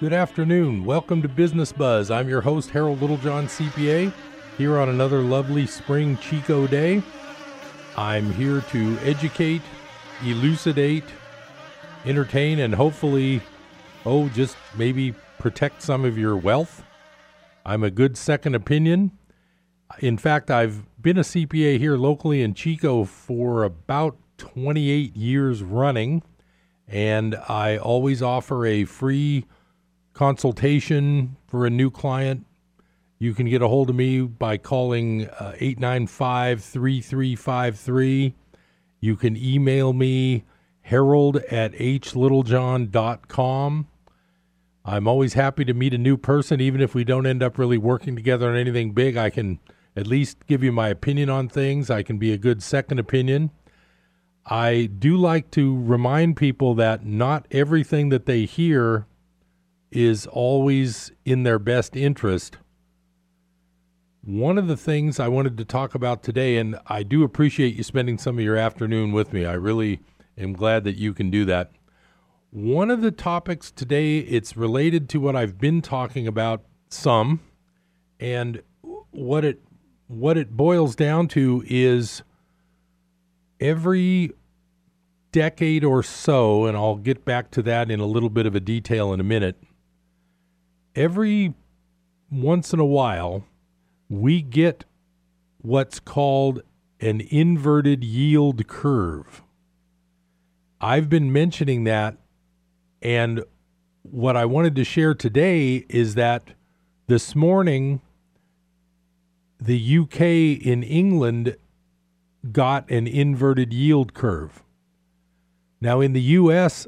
Good afternoon. Welcome to Business Buzz. I'm your host, Harold Littlejohn, CPA, here on another lovely spring Chico day. I'm here to educate, elucidate, entertain, and hopefully, oh, just maybe protect some of your wealth. I'm a good second opinion. In fact, I've been a CPA here locally in Chico for about 28 years running, and I always offer a free consultation for a new client. You can get a hold of me by calling uh, 895 3353. You can email me harold at hlittlejohn.com. I'm always happy to meet a new person, even if we don't end up really working together on anything big. I can at least give you my opinion on things. I can be a good second opinion. I do like to remind people that not everything that they hear is always in their best interest. One of the things I wanted to talk about today, and I do appreciate you spending some of your afternoon with me. I really am glad that you can do that. One of the topics today, it's related to what I've been talking about some, and what it what it boils down to is every decade or so, and I'll get back to that in a little bit of a detail in a minute. Every once in a while, we get what's called an inverted yield curve. I've been mentioning that, and what I wanted to share today is that this morning, the UK in England got an inverted yield curve. Now, in the US,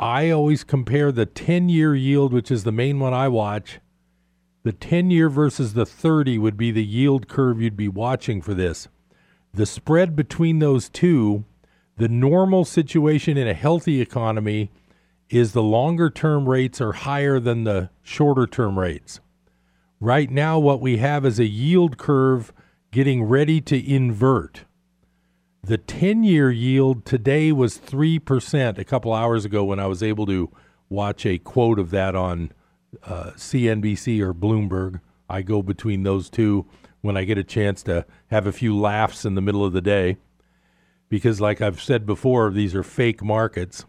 I always compare the 10 year yield, which is the main one I watch. The 10 year versus the 30 would be the yield curve you'd be watching for this. The spread between those two, the normal situation in a healthy economy is the longer term rates are higher than the shorter term rates. Right now, what we have is a yield curve getting ready to invert. The 10 year yield today was 3% a couple hours ago when I was able to watch a quote of that on uh, CNBC or Bloomberg. I go between those two when I get a chance to have a few laughs in the middle of the day. Because, like I've said before, these are fake markets.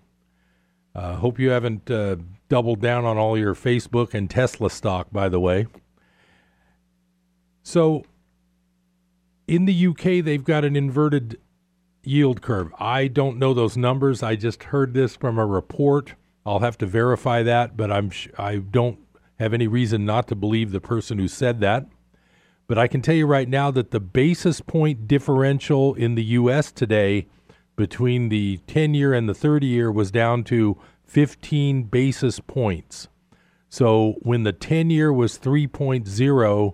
Uh, hope you haven't uh, doubled down on all your Facebook and Tesla stock, by the way. So, in the UK, they've got an inverted yield curve. I don't know those numbers. I just heard this from a report. I'll have to verify that, but I'm sh- I don't have any reason not to believe the person who said that. But I can tell you right now that the basis point differential in the US today between the 10 year and the 30 year was down to 15 basis points. So when the 10 year was 3.0,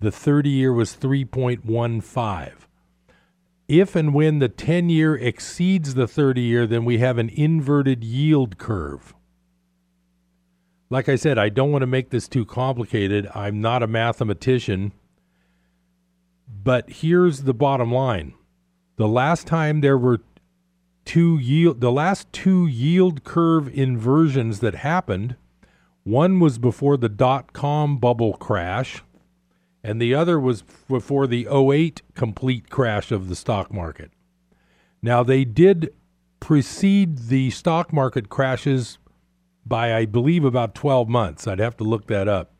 the 30 year was 3.15. If and when the 10 year exceeds the 30 year, then we have an inverted yield curve. Like I said, I don't want to make this too complicated. I'm not a mathematician. But here's the bottom line. The last time there were two yield the last two yield curve inversions that happened, one was before the dot com bubble crash and the other was before the 08 complete crash of the stock market. Now, they did precede the stock market crashes by, I believe, about 12 months. I'd have to look that up.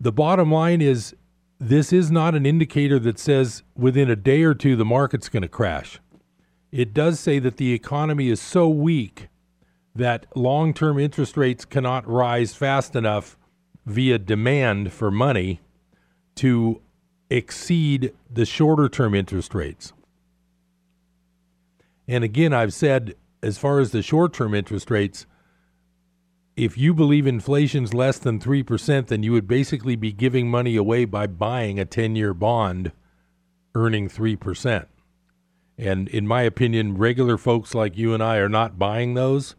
The bottom line is this is not an indicator that says within a day or two the market's going to crash. It does say that the economy is so weak that long term interest rates cannot rise fast enough via demand for money to exceed the shorter term interest rates. And again, I've said as far as the short term interest rates, if you believe inflation's less than 3%, then you would basically be giving money away by buying a 10 year bond earning 3%. And in my opinion, regular folks like you and I are not buying those.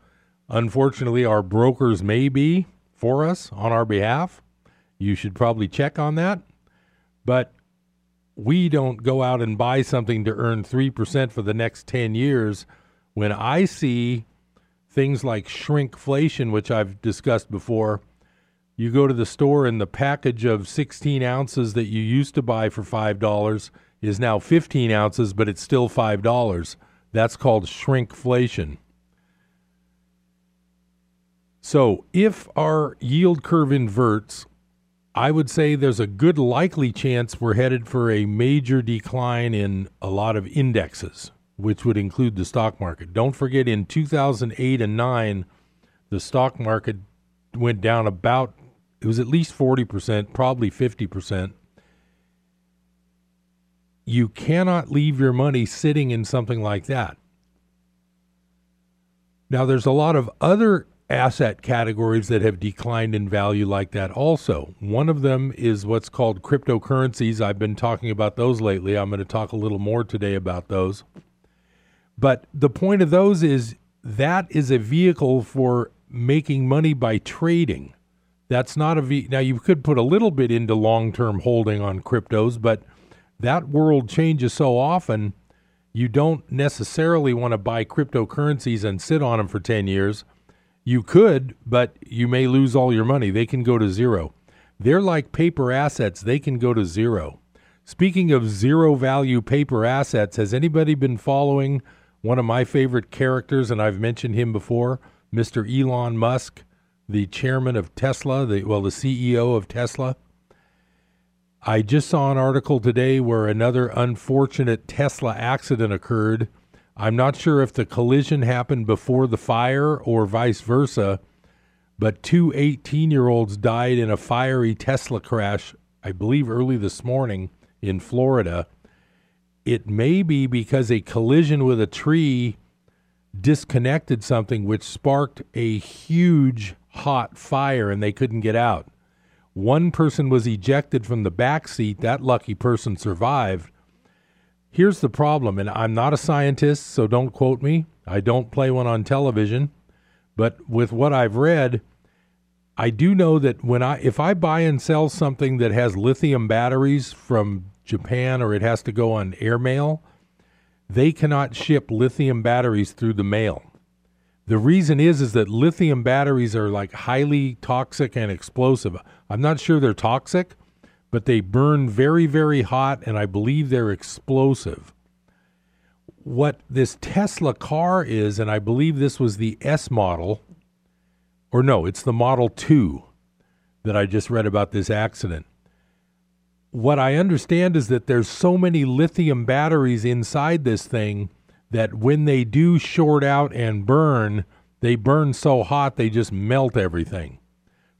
Unfortunately, our brokers may be for us on our behalf. You should probably check on that. But we don't go out and buy something to earn 3% for the next 10 years when I see things like shrinkflation, which I've discussed before. You go to the store and the package of 16 ounces that you used to buy for $5 is now 15 ounces, but it's still $5. That's called shrinkflation. So if our yield curve inverts, I would say there's a good likely chance we're headed for a major decline in a lot of indexes, which would include the stock market. Don't forget in 2008 and 9, the stock market went down about, it was at least 40%, probably 50%. You cannot leave your money sitting in something like that. Now, there's a lot of other asset categories that have declined in value like that also. One of them is what's called cryptocurrencies. I've been talking about those lately. I'm going to talk a little more today about those. But the point of those is that is a vehicle for making money by trading. That's not a v. Now you could put a little bit into long-term holding on cryptos, but that world changes so often. You don't necessarily want to buy cryptocurrencies and sit on them for 10 years you could, but you may lose all your money. They can go to zero. They're like paper assets, they can go to zero. Speaking of zero value paper assets, has anybody been following one of my favorite characters, and I've mentioned him before, Mr. Elon Musk, the chairman of Tesla, the well, the CEO of Tesla? I just saw an article today where another unfortunate Tesla accident occurred I'm not sure if the collision happened before the fire or vice versa, but two 18 year olds died in a fiery Tesla crash, I believe early this morning in Florida. It may be because a collision with a tree disconnected something which sparked a huge hot fire and they couldn't get out. One person was ejected from the back seat. That lucky person survived. Here's the problem, and I'm not a scientist, so don't quote me. I don't play one on television, but with what I've read, I do know that when I if I buy and sell something that has lithium batteries from Japan or it has to go on airmail, they cannot ship lithium batteries through the mail. The reason is is that lithium batteries are like highly toxic and explosive. I'm not sure they're toxic, but they burn very, very hot, and I believe they're explosive. What this Tesla car is, and I believe this was the S model, or no, it's the Model 2 that I just read about this accident. What I understand is that there's so many lithium batteries inside this thing that when they do short out and burn, they burn so hot they just melt everything.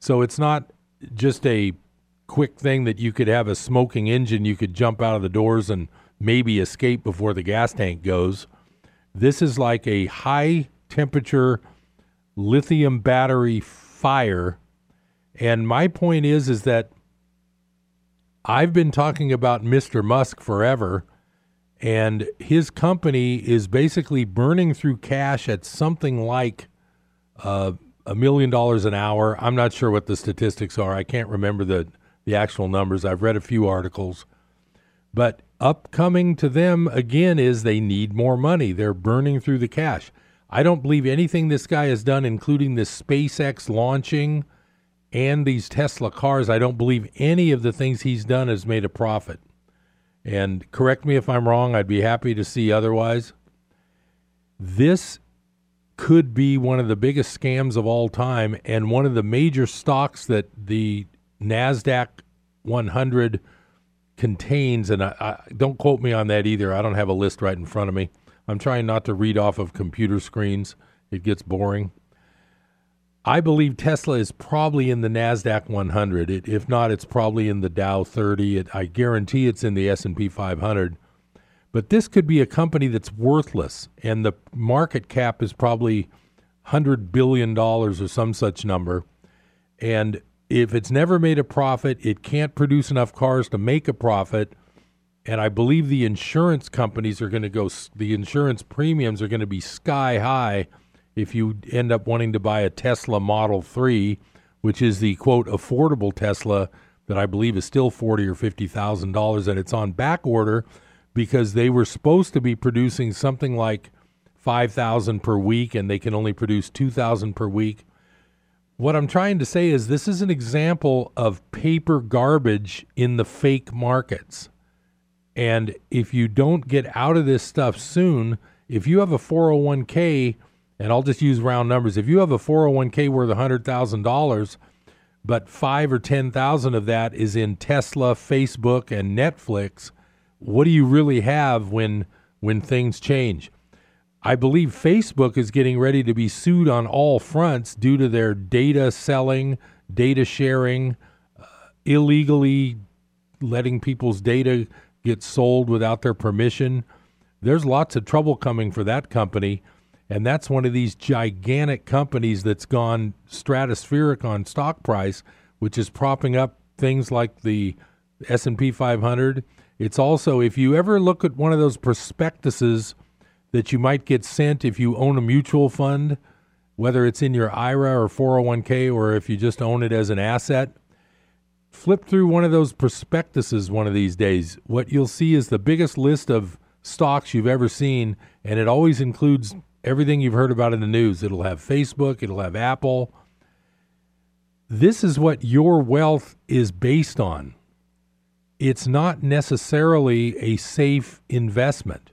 So it's not just a quick thing that you could have a smoking engine, you could jump out of the doors and maybe escape before the gas tank goes. This is like a high temperature lithium battery fire. And my point is is that I've been talking about Mr. Musk forever and his company is basically burning through cash at something like uh, a million dollars an hour. I'm not sure what the statistics are. I can't remember the the actual numbers. I've read a few articles. But upcoming to them again is they need more money. They're burning through the cash. I don't believe anything this guy has done, including this SpaceX launching and these Tesla cars. I don't believe any of the things he's done has made a profit. And correct me if I'm wrong, I'd be happy to see otherwise. This could be one of the biggest scams of all time and one of the major stocks that the NASDAQ 100 contains, and I, I, don't quote me on that either. I don't have a list right in front of me. I'm trying not to read off of computer screens, it gets boring. I believe Tesla is probably in the Nasdaq 100. It, if not, it's probably in the Dow 30. It, I guarantee it's in the S&P 500. But this could be a company that's worthless, and the market cap is probably hundred billion dollars or some such number. And if it's never made a profit, it can't produce enough cars to make a profit. And I believe the insurance companies are going to go, the insurance premiums are going to be sky high if you end up wanting to buy a Tesla Model 3, which is the quote affordable Tesla that I believe is still forty or fifty thousand dollars, and it's on back order because they were supposed to be producing something like 5,000 per week and they can only produce 2,000 per week. What I'm trying to say is this is an example of paper garbage in the fake markets. And if you don't get out of this stuff soon, if you have a 401k, and I'll just use round numbers, if you have a 401k worth $100,000, but five or 10,000 of that is in Tesla, Facebook, and Netflix, what do you really have when when things change? I believe Facebook is getting ready to be sued on all fronts due to their data selling, data sharing, uh, illegally letting people's data get sold without their permission. There's lots of trouble coming for that company, and that's one of these gigantic companies that's gone stratospheric on stock price, which is propping up things like the S&P 500. It's also if you ever look at one of those prospectuses that you might get sent if you own a mutual fund, whether it's in your IRA or 401k or if you just own it as an asset. Flip through one of those prospectuses one of these days. What you'll see is the biggest list of stocks you've ever seen, and it always includes everything you've heard about in the news. It'll have Facebook, it'll have Apple. This is what your wealth is based on. It's not necessarily a safe investment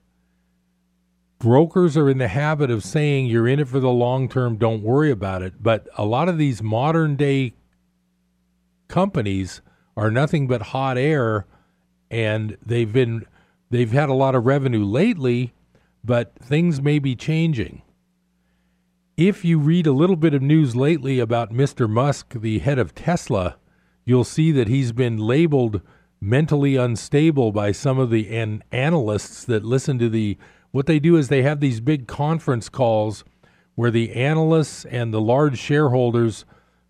brokers are in the habit of saying you're in it for the long term, don't worry about it. But a lot of these modern day companies are nothing but hot air and they've been they've had a lot of revenue lately, but things may be changing. If you read a little bit of news lately about Mr. Musk, the head of Tesla, you'll see that he's been labeled mentally unstable by some of the an- analysts that listen to the what they do is they have these big conference calls where the analysts and the large shareholders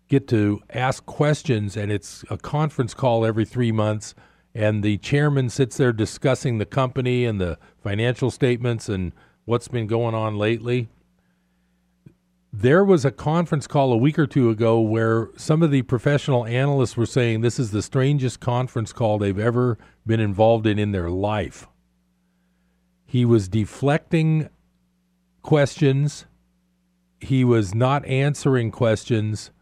get to ask questions, and it's a conference call every three months. And the chairman sits there discussing the company and the financial statements and what's been going on lately. There was a conference call a week or two ago where some of the professional analysts were saying this is the strangest conference call they've ever been involved in in their life. He was deflecting questions. He was not answering questions,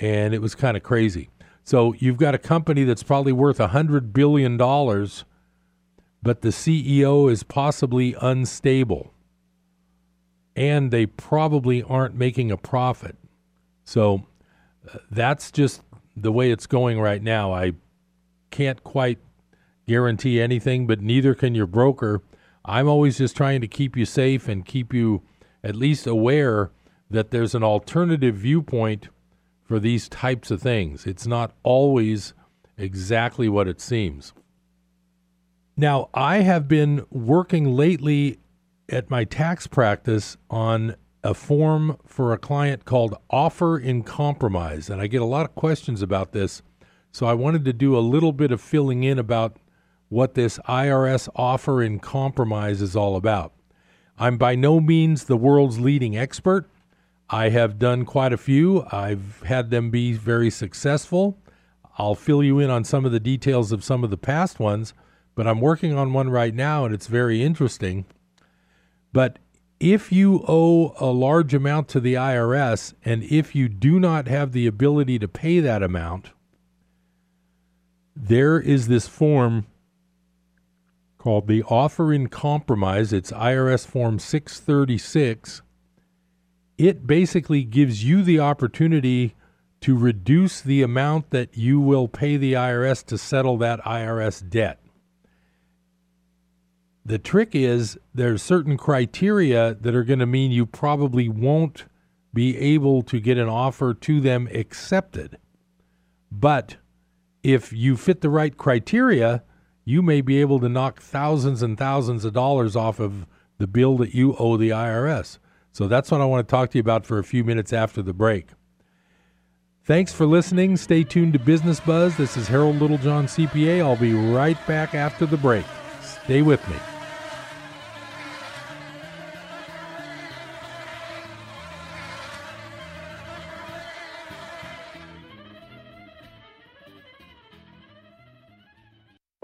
and it was kind of crazy. So you've got a company that's probably worth a hundred billion dollars, but the CEO is possibly unstable, and they probably aren't making a profit. So uh, that's just the way it's going right now. I can't quite guarantee anything, but neither can your broker. I'm always just trying to keep you safe and keep you at least aware that there's an alternative viewpoint for these types of things. It's not always exactly what it seems. Now, I have been working lately at my tax practice on a form for a client called Offer in Compromise, and I get a lot of questions about this. So I wanted to do a little bit of filling in about what this IRS offer in compromise is all about. I'm by no means the world's leading expert. I have done quite a few. I've had them be very successful. I'll fill you in on some of the details of some of the past ones, but I'm working on one right now and it's very interesting. But if you owe a large amount to the IRS and if you do not have the ability to pay that amount, there is this form called the Offer in Compromise. It's IRS Form 636. It basically gives you the opportunity to reduce the amount that you will pay the IRS to settle that IRS debt. The trick is there's certain criteria that are going to mean you probably won't be able to get an offer to them accepted. But if you fit the right criteria, you may be able to knock thousands and thousands of dollars off of the bill that you owe the IRS. So that's what I want to talk to you about for a few minutes after the break. Thanks for listening. Stay tuned to Business Buzz. This is Harold Littlejohn, CPA. I'll be right back after the break. Stay with me.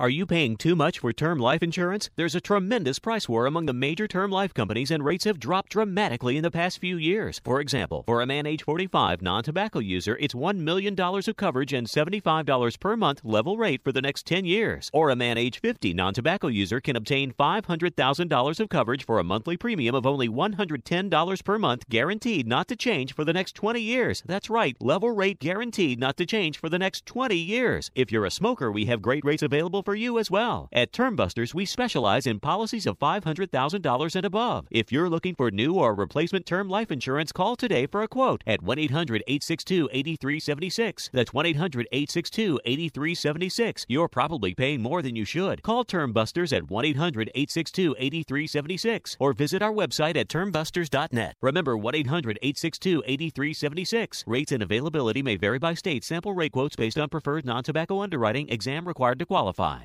Are you paying too much for term life insurance? There's a tremendous price war among the major term life companies, and rates have dropped dramatically in the past few years. For example, for a man age 45 non tobacco user, it's $1 million of coverage and $75 per month level rate for the next 10 years. Or a man age 50 non tobacco user can obtain $500,000 of coverage for a monthly premium of only $110 per month, guaranteed not to change for the next 20 years. That's right, level rate guaranteed not to change for the next 20 years. If you're a smoker, we have great rates available for you as well. At Termbusters, we specialize in policies of $500,000 and above. If you're looking for new or replacement term life insurance, call today for a quote at 1 800 862 8376. That's 1 800 862 8376. You're probably paying more than you should. Call Termbusters at 1 800 862 8376 or visit our website at termbusters.net. Remember 1 800 862 8376. Rates and availability may vary by state. Sample rate quotes based on preferred non tobacco underwriting. Exam required to qualify.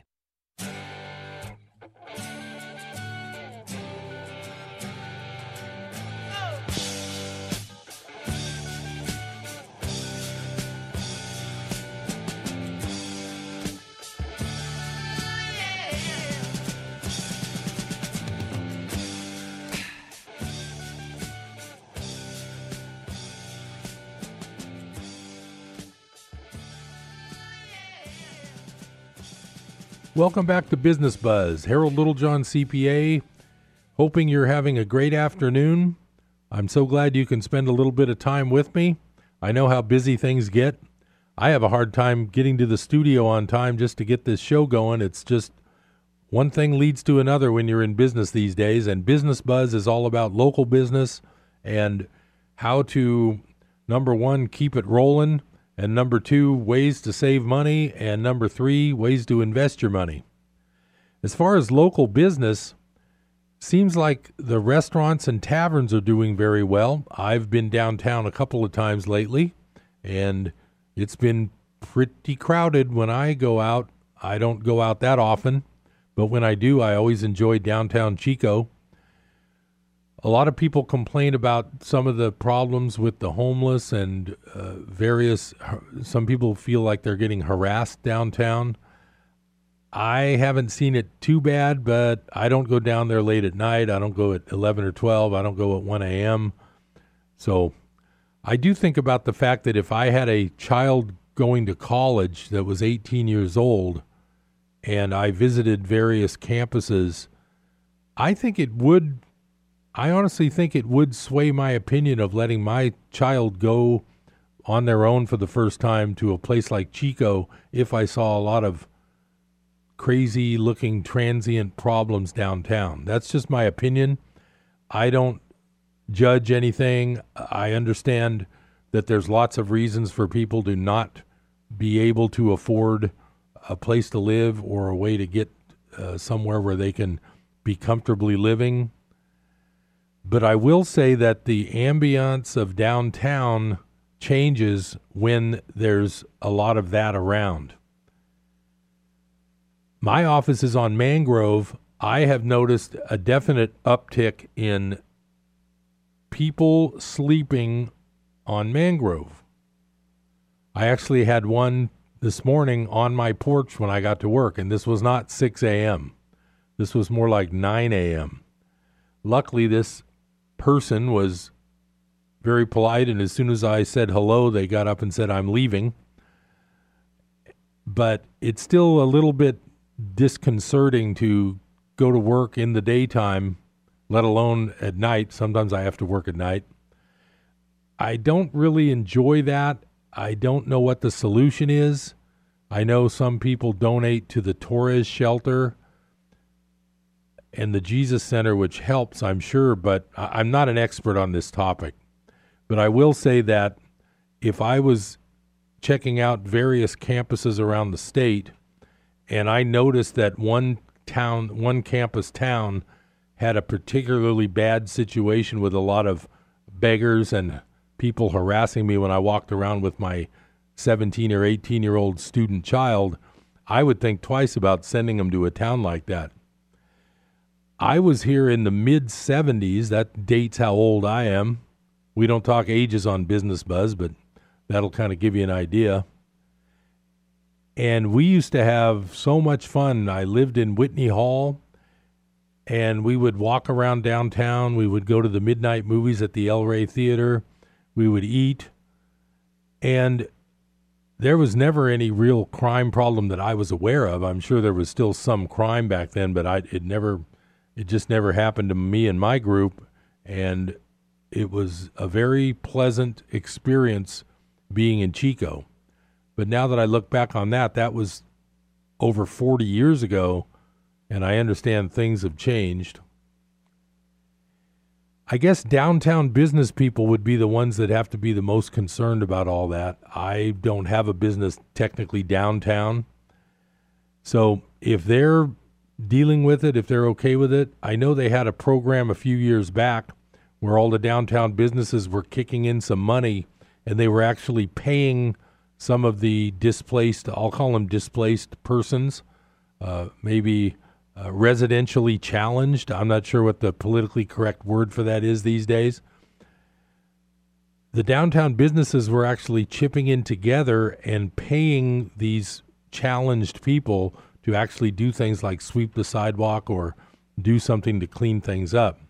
Welcome back to Business Buzz. Harold Littlejohn, CPA. Hoping you're having a great afternoon. I'm so glad you can spend a little bit of time with me. I know how busy things get. I have a hard time getting to the studio on time just to get this show going. It's just one thing leads to another when you're in business these days, and Business Buzz is all about local business and how to, number one, keep it rolling and number two, ways to save money. And number three, ways to invest your money. As far as local business, seems like the restaurants and taverns are doing very well. I've been downtown a couple of times lately, and it's been pretty crowded when I go out. I don't go out that often, but when I do, I always enjoy downtown Chico a lot of people complain about some of the problems with the homeless and uh, various. Some people feel like they're getting harassed downtown. I haven't seen it too bad, but I don't go down there late at night. I don't go at 11 or 12. I don't go at 1 a.m. So I do think about the fact that if I had a child going to college that was 18 years old and I visited various campuses, I think it would I honestly think it would sway my opinion of letting my child go on their own for the first time to a place like Chico if I saw a lot of crazy looking transient problems downtown. That's just my opinion. I don't judge anything. I understand that there's lots of reasons for people to not be able to afford a place to live or a way to get uh, somewhere where they can be comfortably living but I will say that the ambiance of downtown changes when there's a lot of that around. My office is on Mangrove. I have noticed a definite uptick in people sleeping on Mangrove. I actually had one this morning on my porch when I got to work, and this was not 6 a.m. This was more like 9 a.m. Luckily, this person was very polite, and as soon as I said hello, they got up and said, I'm leaving. But it's still a little bit disconcerting to go to work in the daytime, let alone at night. Sometimes I have to work at night. I don't really enjoy that. I don't know what the solution is. I know some people donate to the Torres shelter and the Jesus Center, which helps, I'm sure, but I'm not an expert on this topic. But I will say that if I was checking out various campuses around the state and I noticed that one town, one campus town had a particularly bad situation with a lot of beggars and people harassing me when I walked around with my 17 or 18 year old student child, I would think twice about sending them to a town like that. I was here in the mid 70s. That dates how old I am. We don't talk ages on Business Buzz, but that'll kind of give you an idea. And we used to have so much fun. I lived in Whitney Hall, and we would walk around downtown. We would go to the midnight movies at the El Rey Theater. We would eat. And there was never any real crime problem that I was aware of. I'm sure there was still some crime back then, but I it never it just never happened to me and my group and it was a very pleasant experience being in Chico. But now that I look back on that, that was over 40 years ago and I understand things have changed. I guess downtown business people would be the ones that have to be the most concerned about all that. I don't have a business technically downtown. So if they're dealing with it, if they're okay with it, I know they had a program a few years back where all the downtown businesses were kicking in some money and they were actually paying some of the displaced, I'll call them displaced persons, uh, maybe uh, residentially challenged. I'm not sure what the politically correct word for that is these days. The downtown businesses were actually chipping in together and paying these challenged people to actually do things like sweep the sidewalk or do something to clean things up.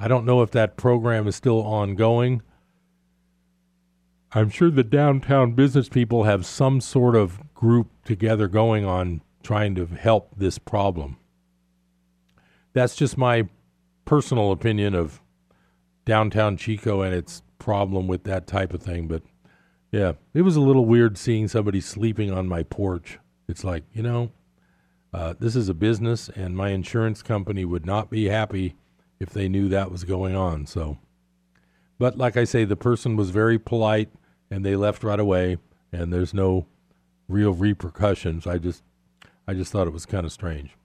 I don't know if that program is still ongoing. I'm sure the downtown business people have some sort of group together going on trying to help this problem that's just my personal opinion of downtown Chico and its problem with that type of thing. But yeah, it was a little weird seeing somebody sleeping on my porch. It's like, you know, uh, this is a business, and my insurance company would not be happy if they knew that was going on. So, but like I say, the person was very polite and they left right away, and there's no real repercussions. I just, I just thought it was kind of strange.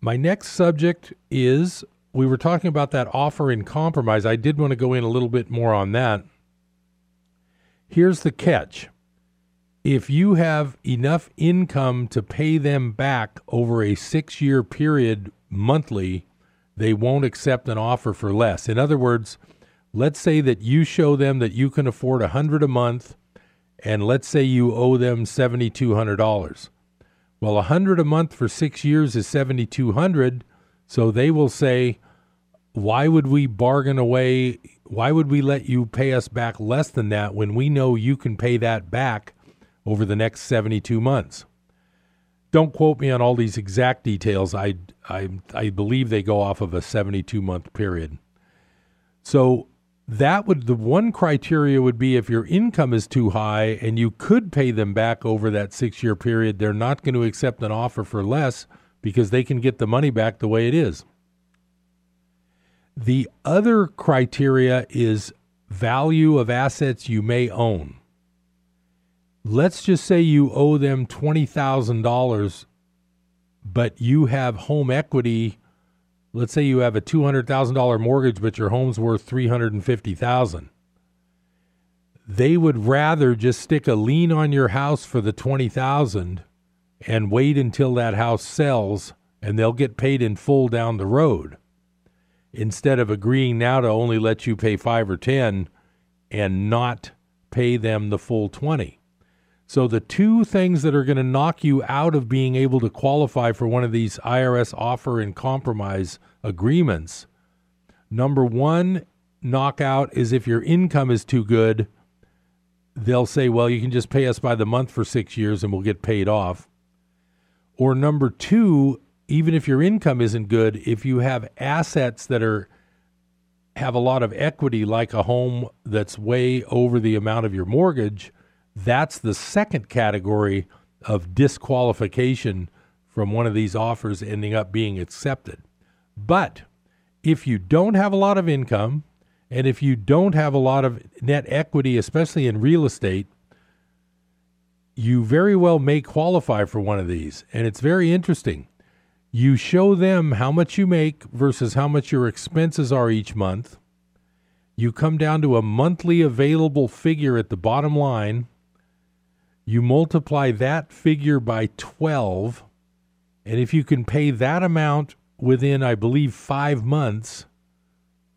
My next subject is we were talking about that offer in compromise. I did want to go in a little bit more on that. Here's the catch if you have enough income to pay them back over a six year period monthly, they won't accept an offer for less. In other words, let's say that you show them that you can afford a hundred a month, and let's say you owe them seventy two hundred dollars. Well, a hundred a month for six years is seventy two hundred. So they will say, why would we bargain away? Why would we let you pay us back less than that when we know you can pay that back over the next 72 months? Don't quote me on all these exact details. I, I, I believe they go off of a 72 month period. So that would the one criteria would be if your income is too high and you could pay them back over that six year period, they're not going to accept an offer for less because they can get the money back the way it is. The other criteria is value of assets you may own. Let's just say you owe them $20,000, but you have home equity. Let's say you have a $200,000 mortgage but your home's worth 350,000 they would rather just stick a lien on your house for the 20,000 and wait until that house sells and they'll get paid in full down the road. Instead of agreeing now to only let you pay 5 or 10 and not pay them the full 20 so, the two things that are going to knock you out of being able to qualify for one of these IRS offer and compromise agreements number one knockout is if your income is too good, they'll say, well, you can just pay us by the month for six years and we'll get paid off. Or number two, even if your income isn't good, if you have assets that are have a lot of equity like a home that's way over the amount of your mortgage, that's the second category of disqualification from one of these offers ending up being accepted. But if you don't have a lot of income and if you don't have a lot of net equity, especially in real estate, you very well may qualify for one of these. And it's very interesting. You show them how much you make versus how much your expenses are each month. You come down to a monthly available figure at the bottom line. You multiply that figure by 12. And if you can pay that amount within, I believe, five months,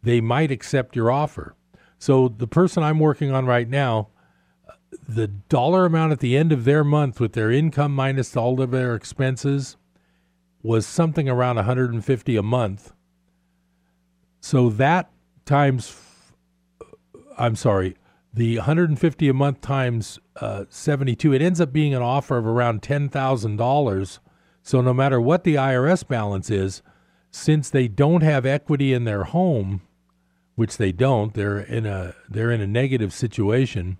they might accept your offer. So the person I'm working on right now, the dollar amount at the end of their month with their income minus all of their expenses was something around 150 a month. So that times I'm sorry, the 150 a month times uh, 72, it ends up being an offer of around $10,000. So no matter what the IRS balance is, since they don't have equity in their home, which they don't, they're in a they're in a negative situation.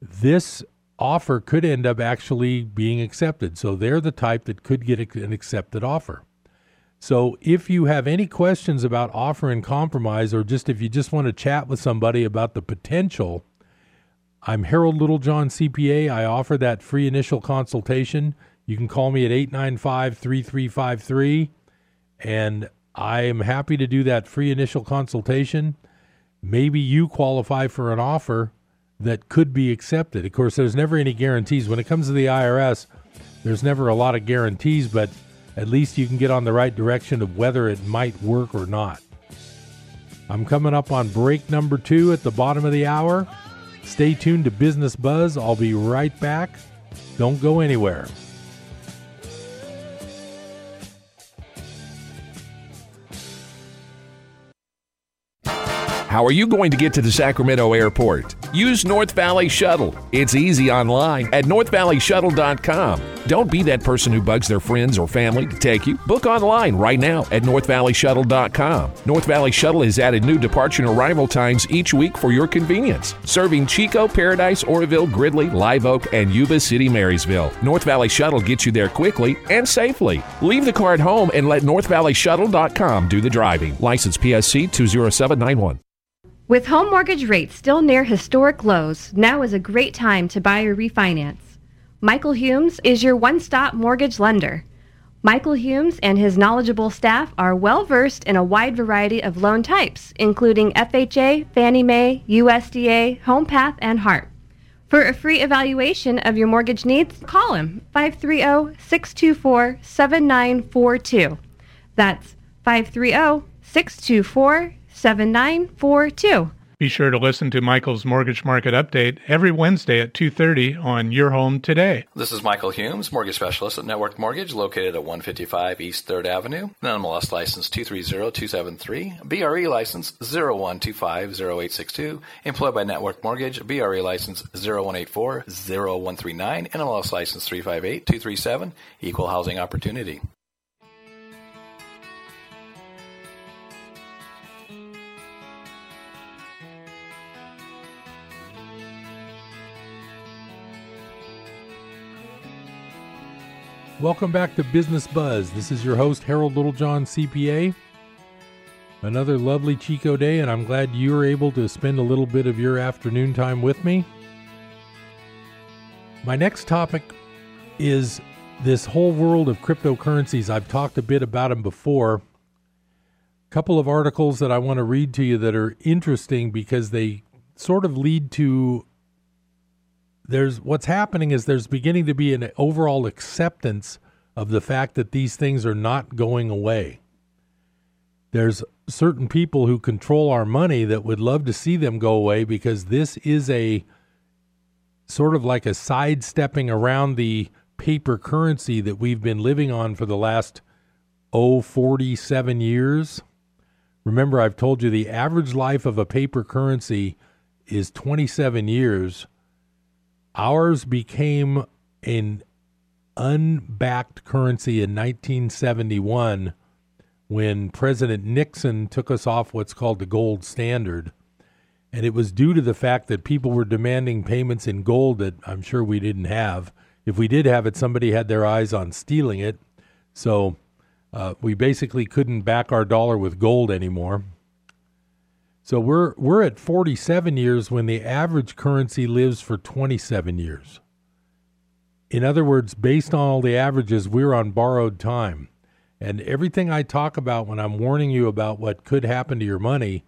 This offer could end up actually being accepted. So they're the type that could get an accepted offer. So if you have any questions about offer and compromise, or just if you just want to chat with somebody about the potential, I'm Harold Littlejohn CPA. I offer that free initial consultation. You can call me at 895 3353, and I am happy to do that free initial consultation. Maybe you qualify for an offer that could be accepted. Of course, there's never any guarantees. When it comes to the IRS, there's never a lot of guarantees, but at least you can get on the right direction of whether it might work or not. I'm coming up on break number two at the bottom of the hour. Stay tuned to Business Buzz. I'll be right back. Don't go anywhere. How are you going to get to the Sacramento airport? Use North Valley Shuttle. It's easy online at northvalleyshuttle.com. Don't be that person who bugs their friends or family to take you. Book online right now at northvalleyshuttle.com. North Valley Shuttle has added new departure and arrival times each week for your convenience, serving Chico, Paradise, Oroville, Gridley, Live Oak, and Yuba City, Marysville. North Valley Shuttle gets you there quickly and safely. Leave the car at home and let northvalleyshuttle.com do the driving. License PSC 20791. With home mortgage rates still near historic lows, now is a great time to buy or refinance. Michael Humes is your one stop mortgage lender. Michael Humes and his knowledgeable staff are well versed in a wide variety of loan types, including FHA, Fannie Mae, USDA, HomePath, and HARP. For a free evaluation of your mortgage needs, call him 530 624 7942. That's 530 624 7942. Be sure to listen to Michael's Mortgage Market Update every Wednesday at 2:30 on Your Home Today. This is Michael Humes, mortgage specialist at Network Mortgage, located at 155 East 3rd Avenue. NMLS license 230273, BRE license 01250862, employed by Network Mortgage, BRE license 01840139, NMLS license 358237, equal housing opportunity. Welcome back to Business Buzz. This is your host, Harold Littlejohn, CPA. Another lovely Chico day, and I'm glad you were able to spend a little bit of your afternoon time with me. My next topic is this whole world of cryptocurrencies. I've talked a bit about them before. A couple of articles that I want to read to you that are interesting because they sort of lead to there's what's happening is there's beginning to be an overall acceptance of the fact that these things are not going away. There's certain people who control our money that would love to see them go away because this is a sort of like a sidestepping around the paper currency that we've been living on for the last oh 47 years. Remember I've told you the average life of a paper currency is 27 years Ours became an unbacked currency in 1971 when President Nixon took us off what's called the gold standard. And it was due to the fact that people were demanding payments in gold that I'm sure we didn't have. If we did have it, somebody had their eyes on stealing it. So uh, we basically couldn't back our dollar with gold anymore. So we're we're at 47 years when the average currency lives for 27 years. In other words, based on all the averages, we're on borrowed time. And everything I talk about when I'm warning you about what could happen to your money,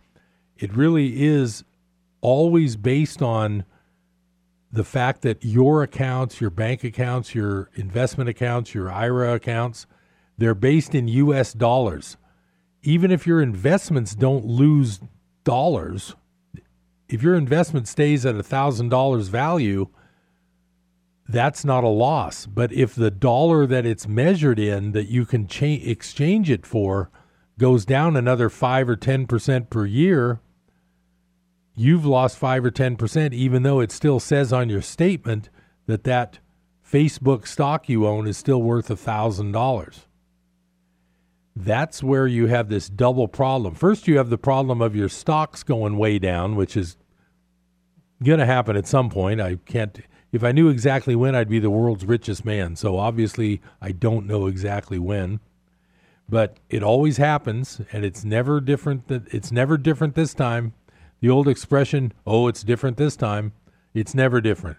it really is always based on the fact that your accounts, your bank accounts, your investment accounts, your IRA accounts, they're based in US dollars. Even if your investments don't lose dollars, if your investment stays at a $1,000 value, that's not a loss. But if the dollar that it's measured in that you can cha- exchange it for goes down another 5 or 10% per year, you've lost 5 or 10% even though it still says on your statement that that Facebook stock you own is still worth a $1,000. That's where you have this double problem. First, you have the problem of your stocks going way down, which is going to happen at some point. I can't if I knew exactly when, I'd be the world's richest man. So obviously, I don't know exactly when, but it always happens, and it's never different. That it's never different this time. The old expression, "Oh, it's different this time," it's never different.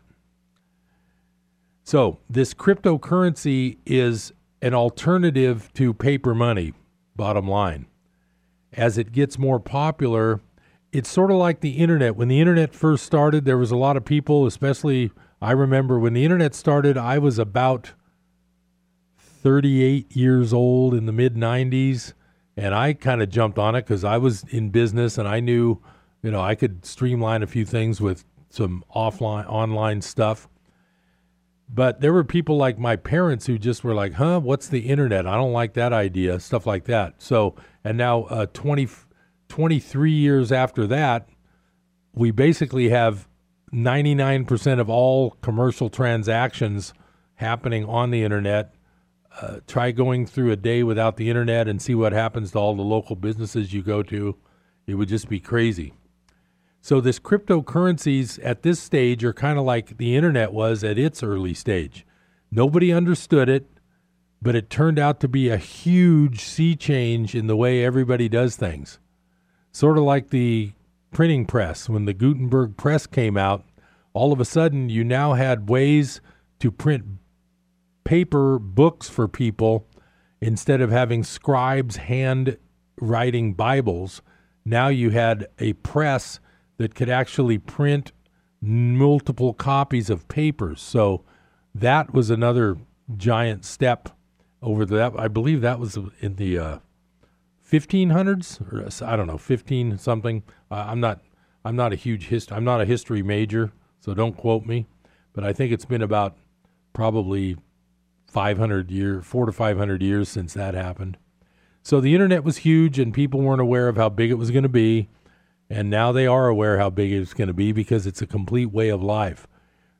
So this cryptocurrency is an alternative to paper money. Bottom line, as it gets more popular, it's sort of like the internet. When the internet first started, there was a lot of people, especially I remember when the internet started, I was about 38 years old in the mid 90s, and I kind of jumped on it because I was in business and I knew, you know, I could streamline a few things with some offline, online stuff. But there were people like my parents who just were like, huh, what's the internet? I don't like that idea, stuff like that. So, and now uh, 20, 23 years after that, we basically have 99% of all commercial transactions happening on the internet. Uh, try going through a day without the internet and see what happens to all the local businesses you go to. It would just be crazy. So, this cryptocurrencies at this stage are kind of like the internet was at its early stage. Nobody understood it, but it turned out to be a huge sea change in the way everybody does things. Sort of like the printing press. When the Gutenberg press came out, all of a sudden you now had ways to print paper books for people instead of having scribes hand writing Bibles. Now you had a press that could actually print multiple copies of papers. So that was another giant step over that. I believe that was in the uh, 1500s or I don't know 15 something. Uh, I'm not I'm not a huge hist I'm not a history major, so don't quote me. But I think it's been about probably 500 year, four to 500 years since that happened. So the internet was huge, and people weren't aware of how big it was going to be. And now they are aware how big it's going to be because it's a complete way of life.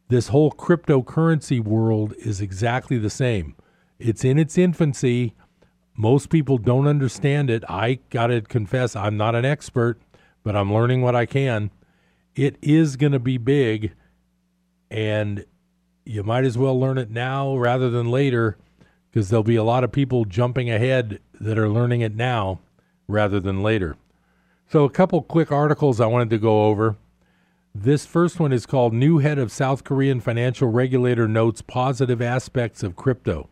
This whole cryptocurrency world is exactly the same. It's in its infancy most people don't understand it. I got to confess, I'm not an expert, but I'm learning what I can. It is going to be big, and you might as well learn it now rather than later because there'll be a lot of people jumping ahead that are learning it now rather than later. So, a couple quick articles I wanted to go over. This first one is called New Head of South Korean Financial Regulator Notes Positive Aspects of Crypto.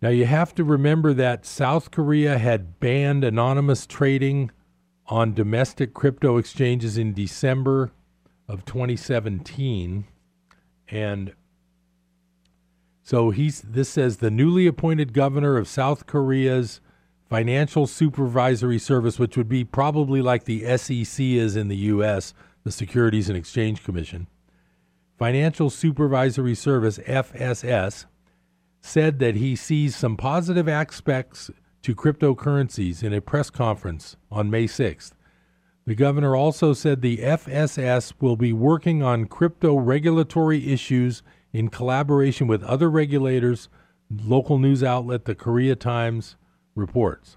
Now, you have to remember that South Korea had banned anonymous trading on domestic crypto exchanges in December of 2017. And so he's this says the newly appointed governor of South Korea's Financial Supervisory Service, which would be probably like the SEC is in the US, the Securities and Exchange Commission. Financial Supervisory Service, FSS, said that he sees some positive aspects to cryptocurrencies in a press conference on May 6th. The governor also said the FSS will be working on crypto regulatory issues in collaboration with other regulators, local news outlet the Korea Times reports.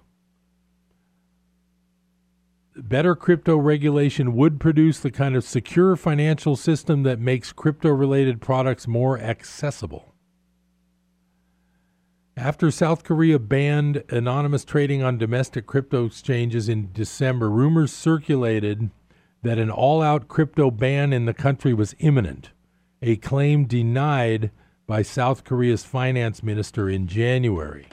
Better crypto regulation would produce the kind of secure financial system that makes crypto related products more accessible. After South Korea banned anonymous trading on domestic crypto exchanges in December, rumors circulated that an all out crypto ban in the country was imminent, a claim denied by South Korea's finance minister in January.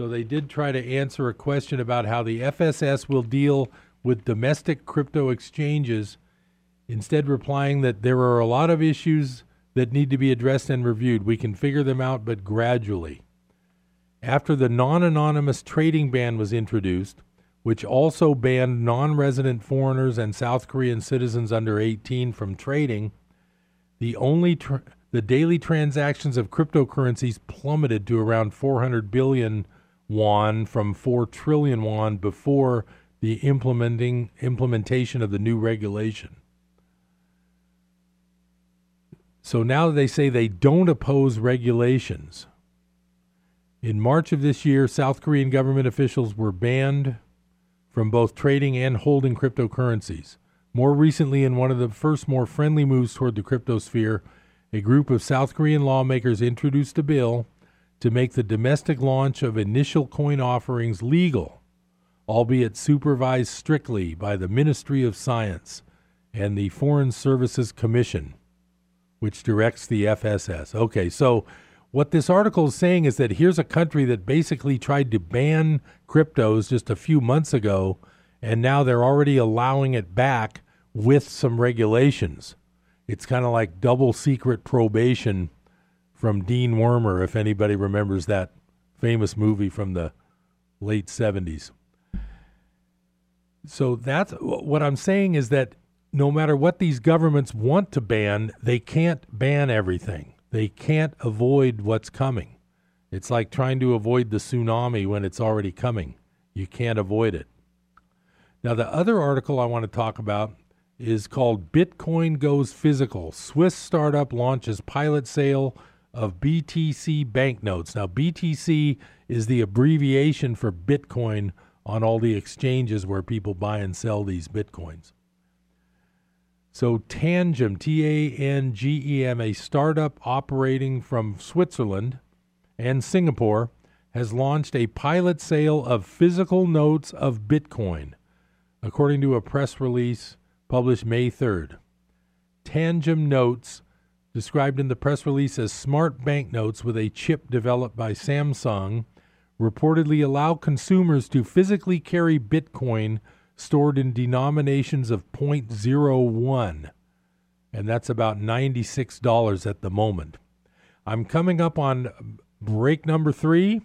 So they did try to answer a question about how the FSS will deal with domestic crypto exchanges, instead replying that there are a lot of issues that need to be addressed and reviewed. We can figure them out, but gradually. After the non anonymous trading ban was introduced, which also banned non resident foreigners and South Korean citizens under 18 from trading, the only tra- the daily transactions of cryptocurrencies plummeted to around 400 billion won from 4 trillion won before the implementing implementation of the new regulation. So now they say they don't oppose regulations. In March of this year, South Korean government officials were banned from both trading and holding cryptocurrencies. More recently, in one of the first more friendly moves toward the cryptosphere, a group of South Korean lawmakers introduced a bill to make the domestic launch of initial coin offerings legal, albeit supervised strictly by the Ministry of Science and the Foreign Services Commission, which directs the FSS. Okay, so what this article is saying is that here's a country that basically tried to ban cryptos just a few months ago, and now they're already allowing it back with some regulations. It's kind of like double secret probation from Dean Wormer, if anybody remembers that famous movie from the late 70s. So that's what I'm saying is that no matter what these governments want to ban, they can't ban everything. They can't avoid what's coming. It's like trying to avoid the tsunami when it's already coming. You can't avoid it. Now, the other article I want to talk about is called Bitcoin Goes Physical. Swiss startup launches pilot sale of BTC banknotes. Now, BTC is the abbreviation for Bitcoin on all the exchanges where people buy and sell these Bitcoins. So, Tangem, T A N G E M, a startup operating from Switzerland and Singapore, has launched a pilot sale of physical notes of Bitcoin, according to a press release published May 3rd. Tangem Notes, described in the press release as smart banknotes with a chip developed by Samsung, reportedly allow consumers to physically carry Bitcoin stored in denominations of 0.01, and that's about $96 at the moment. I'm coming up on break number three.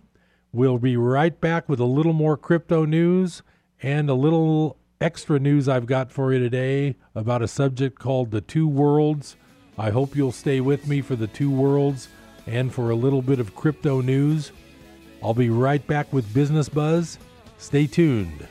We'll be right back with a little more crypto news and a little extra news I've got for you today about a subject called the two worlds. I hope you'll stay with me for the two worlds and for a little bit of crypto news. I'll be right back with Business Buzz. Stay tuned.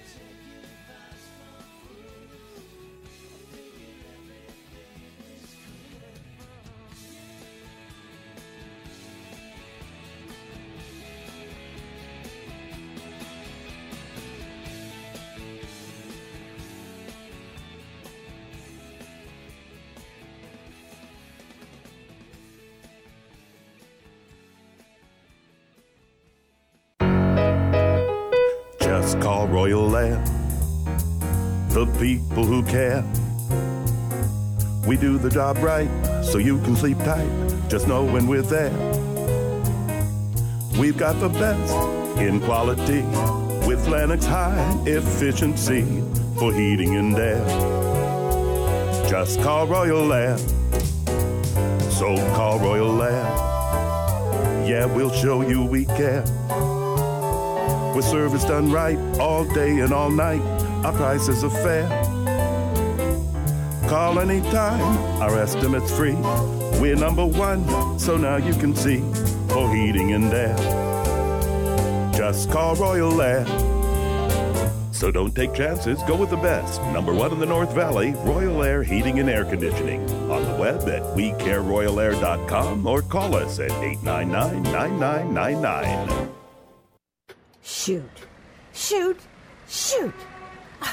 People who care. We do the job right so you can sleep tight, just know when we're there. We've got the best in quality with Lennox high efficiency for heating and air. Just call Royal Air. So call Royal Air. Yeah, we'll show you we care. With service done right all day and all night, our prices are fair. Call anytime, our estimate's free. We're number one, so now you can see for heating and air. Just call Royal Air. So don't take chances, go with the best. Number one in the North Valley, Royal Air Heating and Air Conditioning. On the web at wecareroyalair.com or call us at 899 9999. Shoot. Shoot. Shoot.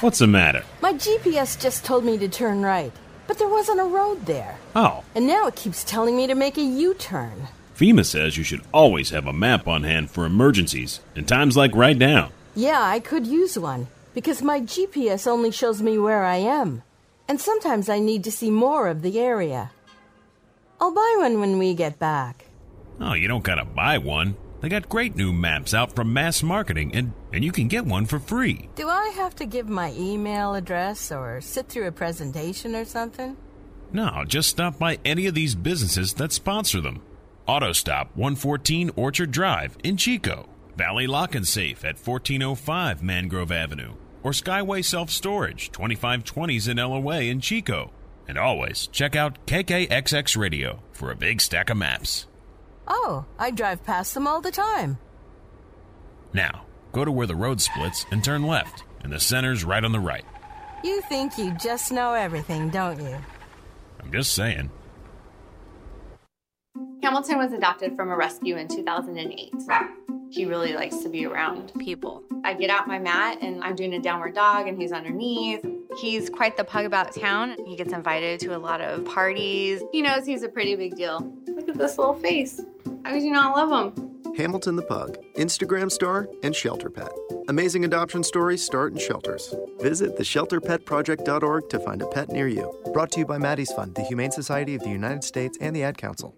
What's the matter? My GPS just told me to turn right, but there wasn't a road there. Oh, And now it keeps telling me to make a U turn. FEMA says you should always have a map on hand for emergencies in times like right now. Yeah, I could use one, because my GPS only shows me where I am. And sometimes I need to see more of the area. I'll buy one when we get back. Oh, you don't gotta buy one. They got great new maps out from Mass Marketing, and, and you can get one for free. Do I have to give my email address or sit through a presentation or something? No, just stop by any of these businesses that sponsor them. AutoStop 114 Orchard Drive in Chico, Valley Lock and Safe at 1405 Mangrove Avenue, or Skyway Self Storage 2520s in LOA in Chico. And always check out KKXX Radio for a big stack of maps. Oh, I drive past them all the time. Now, go to where the road splits and turn left, and the center's right on the right. You think you just know everything, don't you? I'm just saying. Hamilton was adopted from a rescue in 2008. He really likes to be around people. I get out my mat and I'm doing a downward dog and he's underneath. He's quite the pug about town. He gets invited to a lot of parties. He knows he's a pretty big deal. Look at this little face. How could you not love him? Hamilton the Pug, Instagram star, and shelter pet. Amazing adoption stories start in shelters. Visit theshelterpetproject.org to find a pet near you. Brought to you by Maddie's Fund, the Humane Society of the United States, and the Ad Council.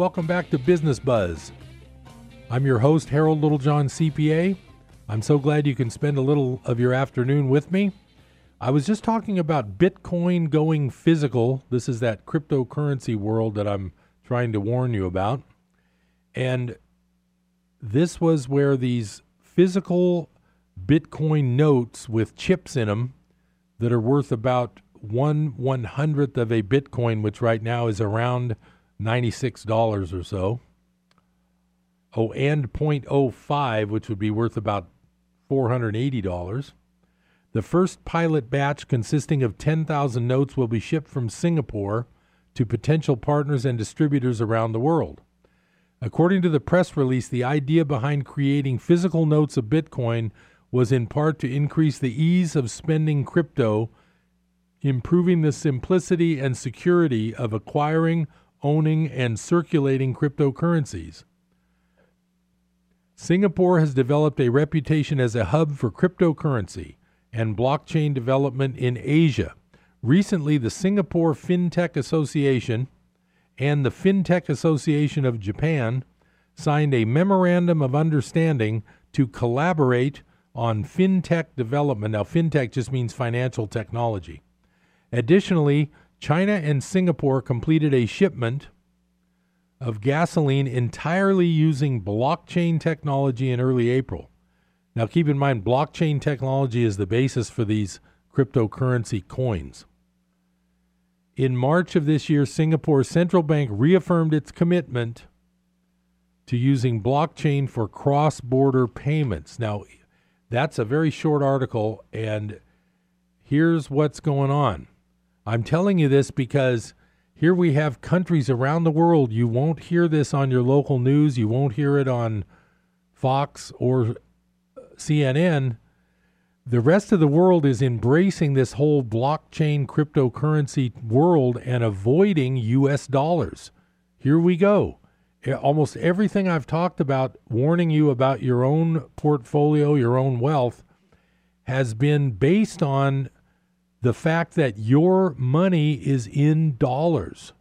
Welcome back to Business Buzz. I'm your host, Harold Littlejohn, CPA. I'm so glad you can spend a little of your afternoon with me. I was just talking about Bitcoin going physical. This is that cryptocurrency world that I'm trying to warn you about. And this was where these physical Bitcoin notes with chips in them that are worth about one one hundredth of a Bitcoin, which right now is around $96 or so. Oh, and 0.05, which would be worth about $480. The first pilot batch, consisting of 10,000 notes, will be shipped from Singapore to potential partners and distributors around the world. According to the press release, the idea behind creating physical notes of Bitcoin was in part to increase the ease of spending crypto, improving the simplicity and security of acquiring, owning, and circulating cryptocurrencies. Singapore has developed a reputation as a hub for cryptocurrency and blockchain development in Asia. Recently, the Singapore FinTech Association and the FinTech Association of Japan signed a memorandum of understanding to collaborate on fintech development. Now, fintech just means financial technology. Additionally, China and Singapore completed a shipment of gasoline entirely using blockchain technology in early April. Now, keep in mind, blockchain technology is the basis for these cryptocurrency coins. In March of this year, Singapore's central bank reaffirmed its commitment to using blockchain for cross border payments. Now, that's a very short article, and here's what's going on. I'm telling you this because here we have countries around the world. You won't hear this on your local news, you won't hear it on Fox or uh, CNN. The rest of the world is embracing this whole blockchain cryptocurrency world and avoiding US dollars. Here we go. Almost everything I've talked about, warning you about your own portfolio, your own wealth, has been based on the fact that your money is in dollars.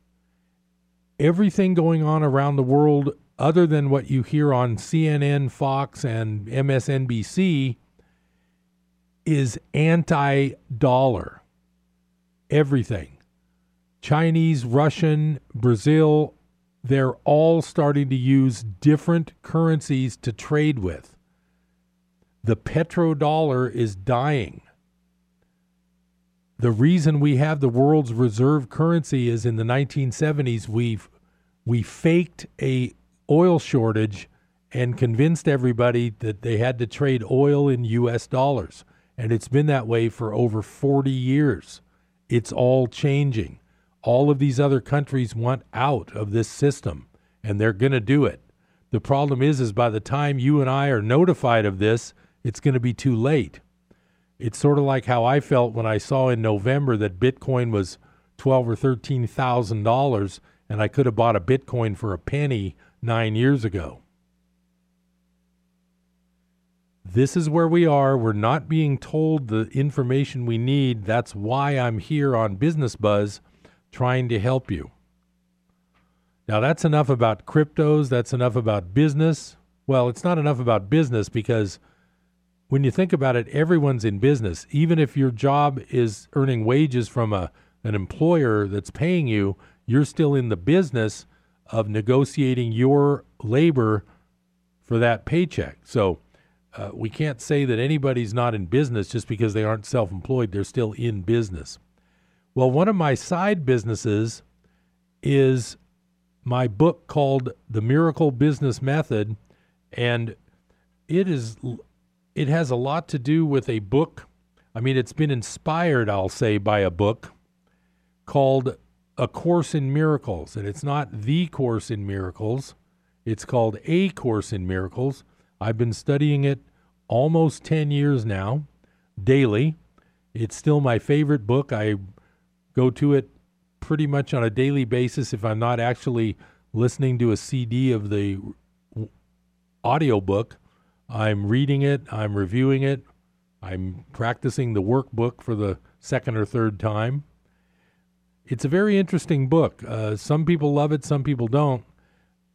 Everything going on around the world, other than what you hear on CNN, Fox, and MSNBC, is anti dollar. Everything. Chinese, Russian, Brazil, they're all starting to use different currencies to trade with. The petrodollar is dying the reason we have the world's reserve currency is in the 1970s we we faked a oil shortage and convinced everybody that they had to trade oil in US dollars. And it's been that way for over 40 years. It's all changing. All of these other countries want out of this system and they're going to do it. The problem is is by the time you and I are notified of this it's going to be too late it's sort of like how I felt when I saw in November that Bitcoin was twelve or thirteen thousand dollars, and I could have bought a Bitcoin for a penny nine years ago. This is where we are. We're not being told the information we need. That's why I'm here on Business Buzz trying to help you. Now, that's enough about cryptos. That's enough about business. Well, it's not enough about business because when you think about it, everyone's in business. Even if your job is earning wages from a, an employer that's paying you, you're still in the business of negotiating your labor for that paycheck. So, uh, we can't say that anybody's not in business just because they aren't self employed. They're still in business. Well, one of my side businesses is my book called The Miracle Business Method. And it is it has a lot to do with a book. I mean, it's been inspired, I'll say, by a book called A Course in Miracles. And it's not The Course in Miracles, it's called A Course in Miracles. I've been studying it almost 10 years now, daily. It's still my favorite book. I go to it pretty much on a daily basis if I'm not actually listening to a CD of the audiobook. I'm reading it, I'm reviewing it, I'm practicing the workbook for the second or third time. It's a very interesting book. Uh, some people love it, some people don't.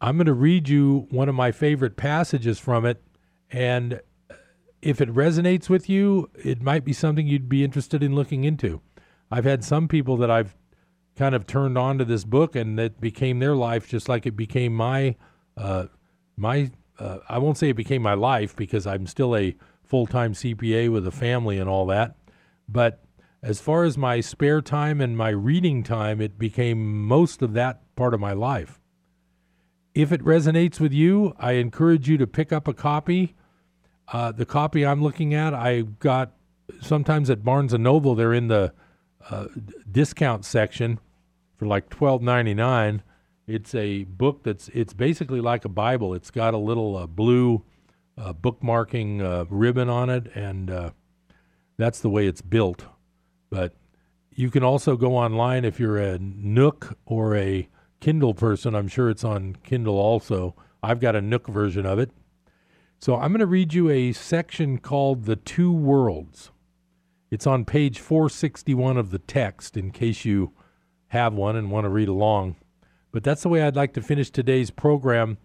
I'm going to read you one of my favorite passages from it, and if it resonates with you, it might be something you'd be interested in looking into. I've had some people that I've kind of turned on to this book, and that became their life, just like it became my uh, my. Uh, I won't say it became my life because I'm still a full time CPA with a family and all that, but as far as my spare time and my reading time, it became most of that part of my life. If it resonates with you, I encourage you to pick up a copy. Uh, the copy I'm looking at, I got sometimes at Barnes and Noble. They're in the uh, discount section for like twelve ninety nine. It's a book that's it's basically like a Bible. It's got a little uh, blue uh, bookmarking uh, ribbon on it, and uh, that's the way it's built. But you can also go online if you're a Nook or a Kindle person. I'm sure it's on Kindle also. I've got a Nook version of it. So I'm going to read you a section called The Two Worlds. It's on page 461 of the text in case you have one and want to read along. But that's the way I'd like to finish today's program.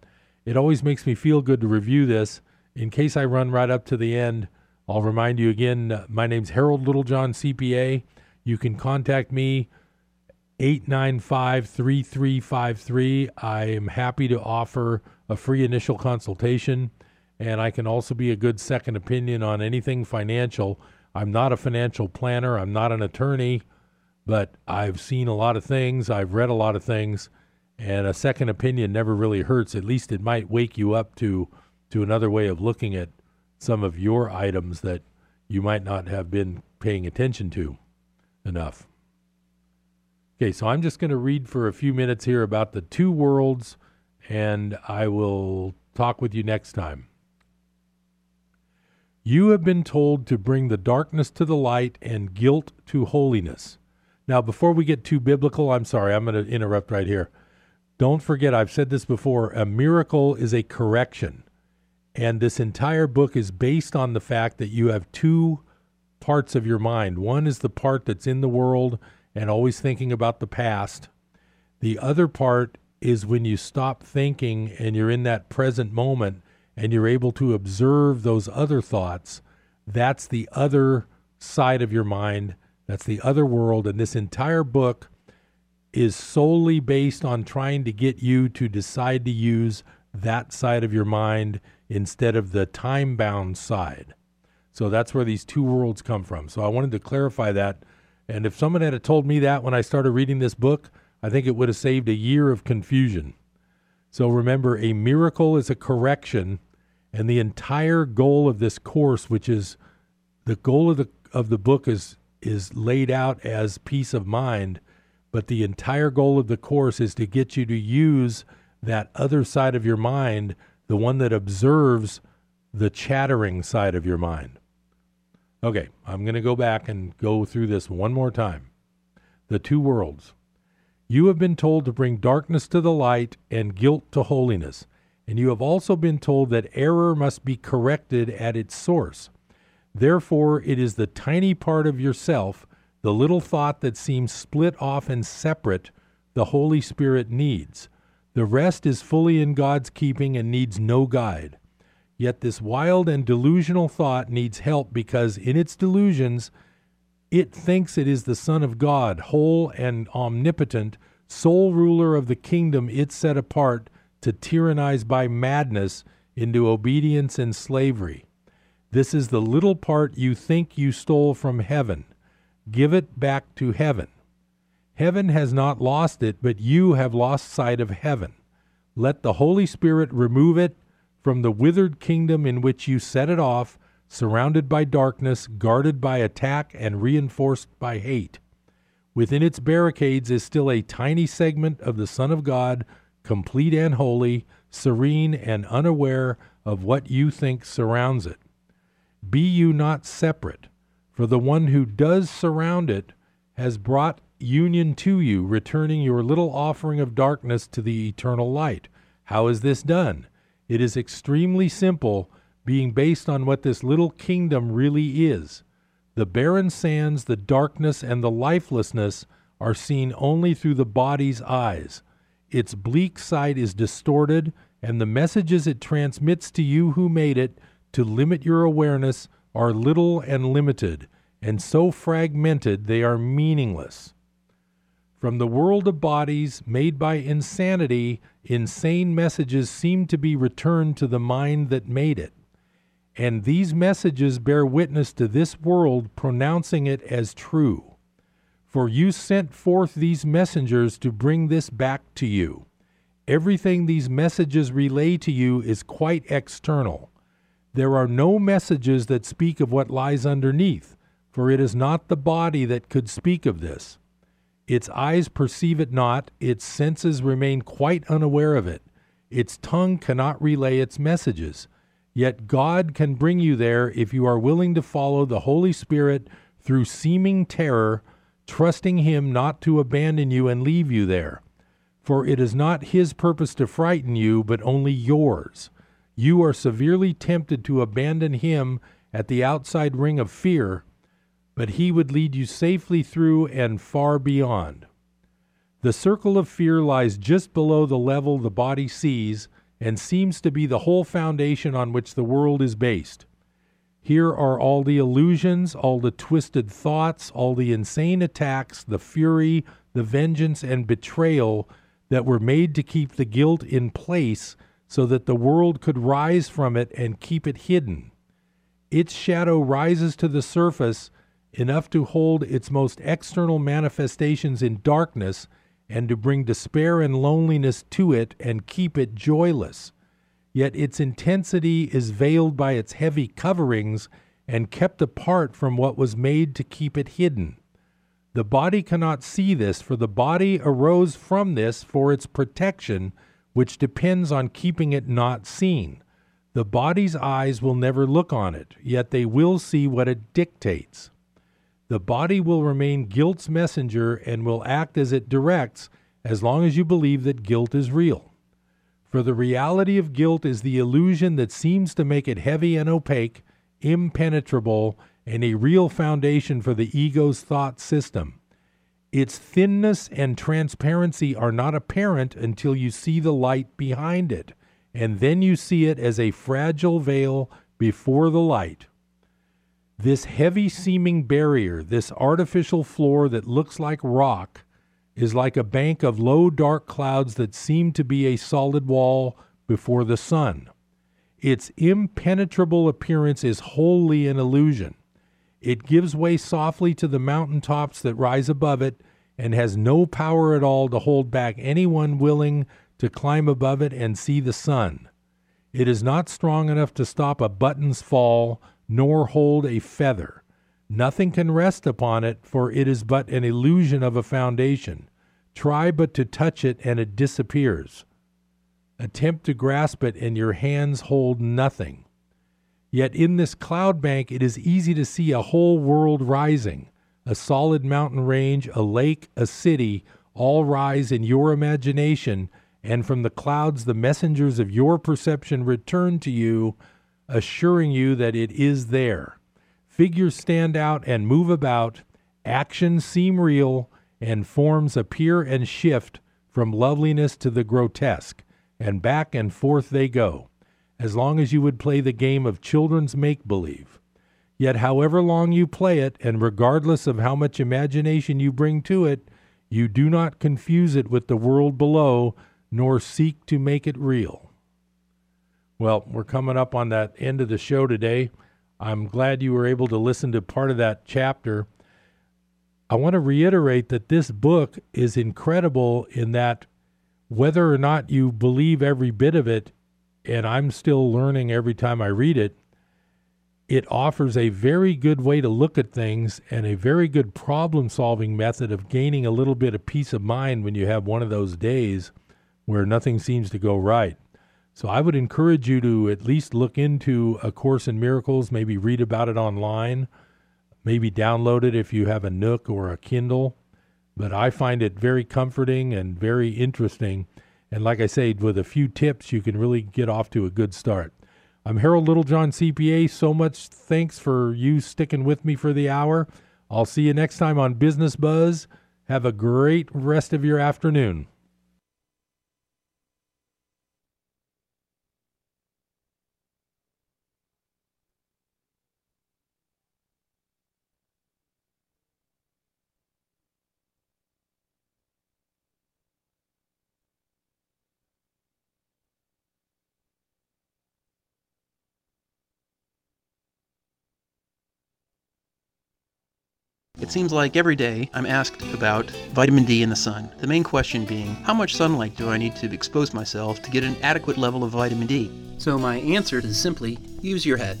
It always makes me feel good to review this. In case I run right up to the end, I'll remind you again uh, my name's Harold Littlejohn, CPA. You can contact me 895 3353. I am happy to offer a free initial consultation and I can also be a good second opinion on anything financial. I'm not a financial planner, I'm not an attorney, but I've seen a lot of things, I've read a lot of things, and a second opinion never really hurts. At least it might wake you up to to another way of looking at some of your items that you might not have been paying attention to enough. Okay, so I'm just going to read for a few minutes here about the two worlds, and I will talk with you next time. You have been told to bring the darkness to the light and guilt to holiness. Now, before we get too biblical, I'm sorry, I'm going to interrupt right here. Don't forget, I've said this before a miracle is a correction. And this entire book is based on the fact that you have two parts of your mind. One is the part that's in the world and always thinking about the past. The other part is when you stop thinking and you're in that present moment and you're able to observe those other thoughts, that's the other side of your mind. That's the other world. And this entire book is solely based on trying to get you to decide to use that side of your mind instead of the time bound side. So that's where these two worlds come from. So I wanted to clarify that. And if someone had told me that when I started reading this book, I think it would have saved a year of confusion. So remember, a miracle is a correction and the entire goal of this course, which is the goal of the of the book is is laid out as peace of mind, but the entire goal of the course is to get you to use that other side of your mind, the one that observes the chattering side of your mind. Okay, I'm going to go back and go through this one more time. the two worlds. You have been told to bring darkness to the light and guilt to holiness, and you have also been told that error must be corrected at its source. Therefore, it is the tiny part of yourself, the little thought that seems split off and separate, the Holy Spirit needs. The rest is fully in God's keeping and needs no guide. Yet this wild and delusional thought needs help because in its delusions, it thinks it is the Son of God, whole and omnipotent, sole ruler of the kingdom it set apart to tyrannize by madness into obedience and slavery. This is the little part you think you stole from heaven. Give it back to heaven. Heaven has not lost it, but you have lost sight of heaven. Let the Holy Spirit remove it from the withered kingdom in which you set it off surrounded by darkness, guarded by attack, and reinforced by hate. Within its barricades is still a tiny segment of the Son of God, complete and holy, serene and unaware of what you think surrounds it. Be you not separate, for the one who does surround it has brought union to you, returning your little offering of darkness to the eternal light. How is this done? It is extremely simple being based on what this little kingdom really is. The barren sands, the darkness, and the lifelessness are seen only through the body's eyes. Its bleak side is distorted, and the messages it transmits to you who made it to limit your awareness are little and limited, and so fragmented they are meaningless. From the world of bodies made by insanity, insane messages seem to be returned to the mind that made it. And these messages bear witness to this world, pronouncing it as true. For you sent forth these messengers to bring this back to you. Everything these messages relay to you is quite external. There are no messages that speak of what lies underneath, for it is not the body that could speak of this. Its eyes perceive it not, its senses remain quite unaware of it, its tongue cannot relay its messages Yet God can bring you there if you are willing to follow the Holy Spirit through seeming terror, trusting Him not to abandon you and leave you there. For it is not His purpose to frighten you, but only yours. You are severely tempted to abandon Him at the outside ring of fear, but He would lead you safely through and far beyond. The circle of fear lies just below the level the body sees and seems to be the whole foundation on which the world is based. Here are all the illusions, all the twisted thoughts, all the insane attacks, the fury, the vengeance, and betrayal that were made to keep the guilt in place so that the world could rise from it and keep it hidden. Its shadow rises to the surface enough to hold its most external manifestations in darkness and to bring despair and loneliness to it and keep it joyless. Yet its intensity is veiled by its heavy coverings and kept apart from what was made to keep it hidden. The body cannot see this, for the body arose from this for its protection, which depends on keeping it not seen. The body's eyes will never look on it, yet they will see what it dictates. The body will remain guilt's messenger and will act as it directs as long as you believe that guilt is real. For the reality of guilt is the illusion that seems to make it heavy and opaque, impenetrable, and a real foundation for the ego's thought system. Its thinness and transparency are not apparent until you see the light behind it, and then you see it as a fragile veil before the light. This heavy seeming barrier, this artificial floor that looks like rock, is like a bank of low dark clouds that seem to be a solid wall before the sun. Its impenetrable appearance is wholly an illusion. It gives way softly to the mountain tops that rise above it and has no power at all to hold back anyone willing to climb above it and see the sun. It is not strong enough to stop a button's fall nor hold a feather. Nothing can rest upon it, for it is but an illusion of a foundation. Try but to touch it, and it disappears. Attempt to grasp it, and your hands hold nothing. Yet in this cloud bank, it is easy to see a whole world rising, a solid mountain range, a lake, a city, all rise in your imagination, and from the clouds the messengers of your perception return to you, assuring you that it is there. Figures stand out and move about, actions seem real, and forms appear and shift from loveliness to the grotesque, and back and forth they go, as long as you would play the game of children's make believe. Yet, however long you play it, and regardless of how much imagination you bring to it, you do not confuse it with the world below, nor seek to make it real. Well, we're coming up on that end of the show today. I'm glad you were able to listen to part of that chapter. I want to reiterate that this book is incredible in that whether or not you believe every bit of it, and I'm still learning every time I read it, it offers a very good way to look at things and a very good problem solving method of gaining a little bit of peace of mind when you have one of those days where nothing seems to go right. So I would encourage you to at least look into A Course in Miracles, maybe read about it online, maybe download it if you have a Nook or a Kindle. But I find it very comforting and very interesting. And like I said, with a few tips, you can really get off to a good start. I'm Harold Littlejohn, CPA. So much thanks for you sticking with me for the hour. I'll see you next time on Business Buzz. Have a great rest of your afternoon. It seems like every day I'm asked about vitamin D in the sun. The main question being, how much sunlight do I need to expose myself to get an adequate level of vitamin D? So my answer is simply use your head.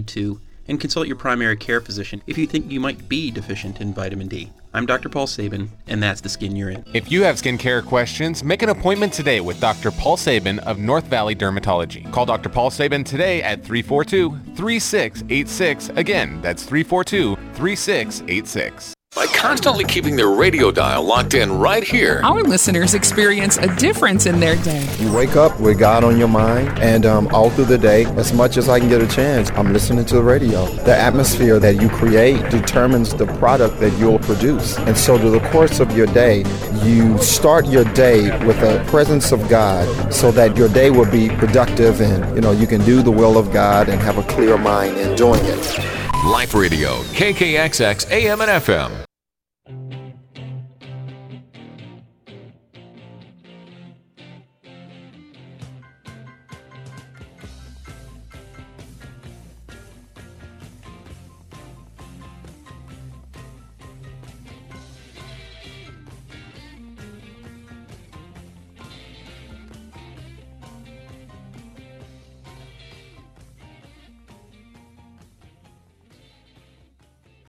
to, and consult your primary care physician if you think you might be deficient in vitamin D. I'm Dr. Paul Sabin, and that's the skin you're in. If you have skincare questions, make an appointment today with Dr. Paul Sabin of North Valley Dermatology. Call Dr. Paul Sabin today at 342 3686. Again, that's 342 3686. By constantly keeping their radio dial locked in right here, our listeners experience a difference in their day. You wake up with God on your mind, and um, all through the day, as much as I can get a chance, I'm listening to the radio. The atmosphere that you create determines the product that you'll produce. And so, through the course of your day, you start your day with the presence of God so that your day will be productive and you know you can do the will of God and have a clear mind in doing it. Life Radio, KKXX AM and FM.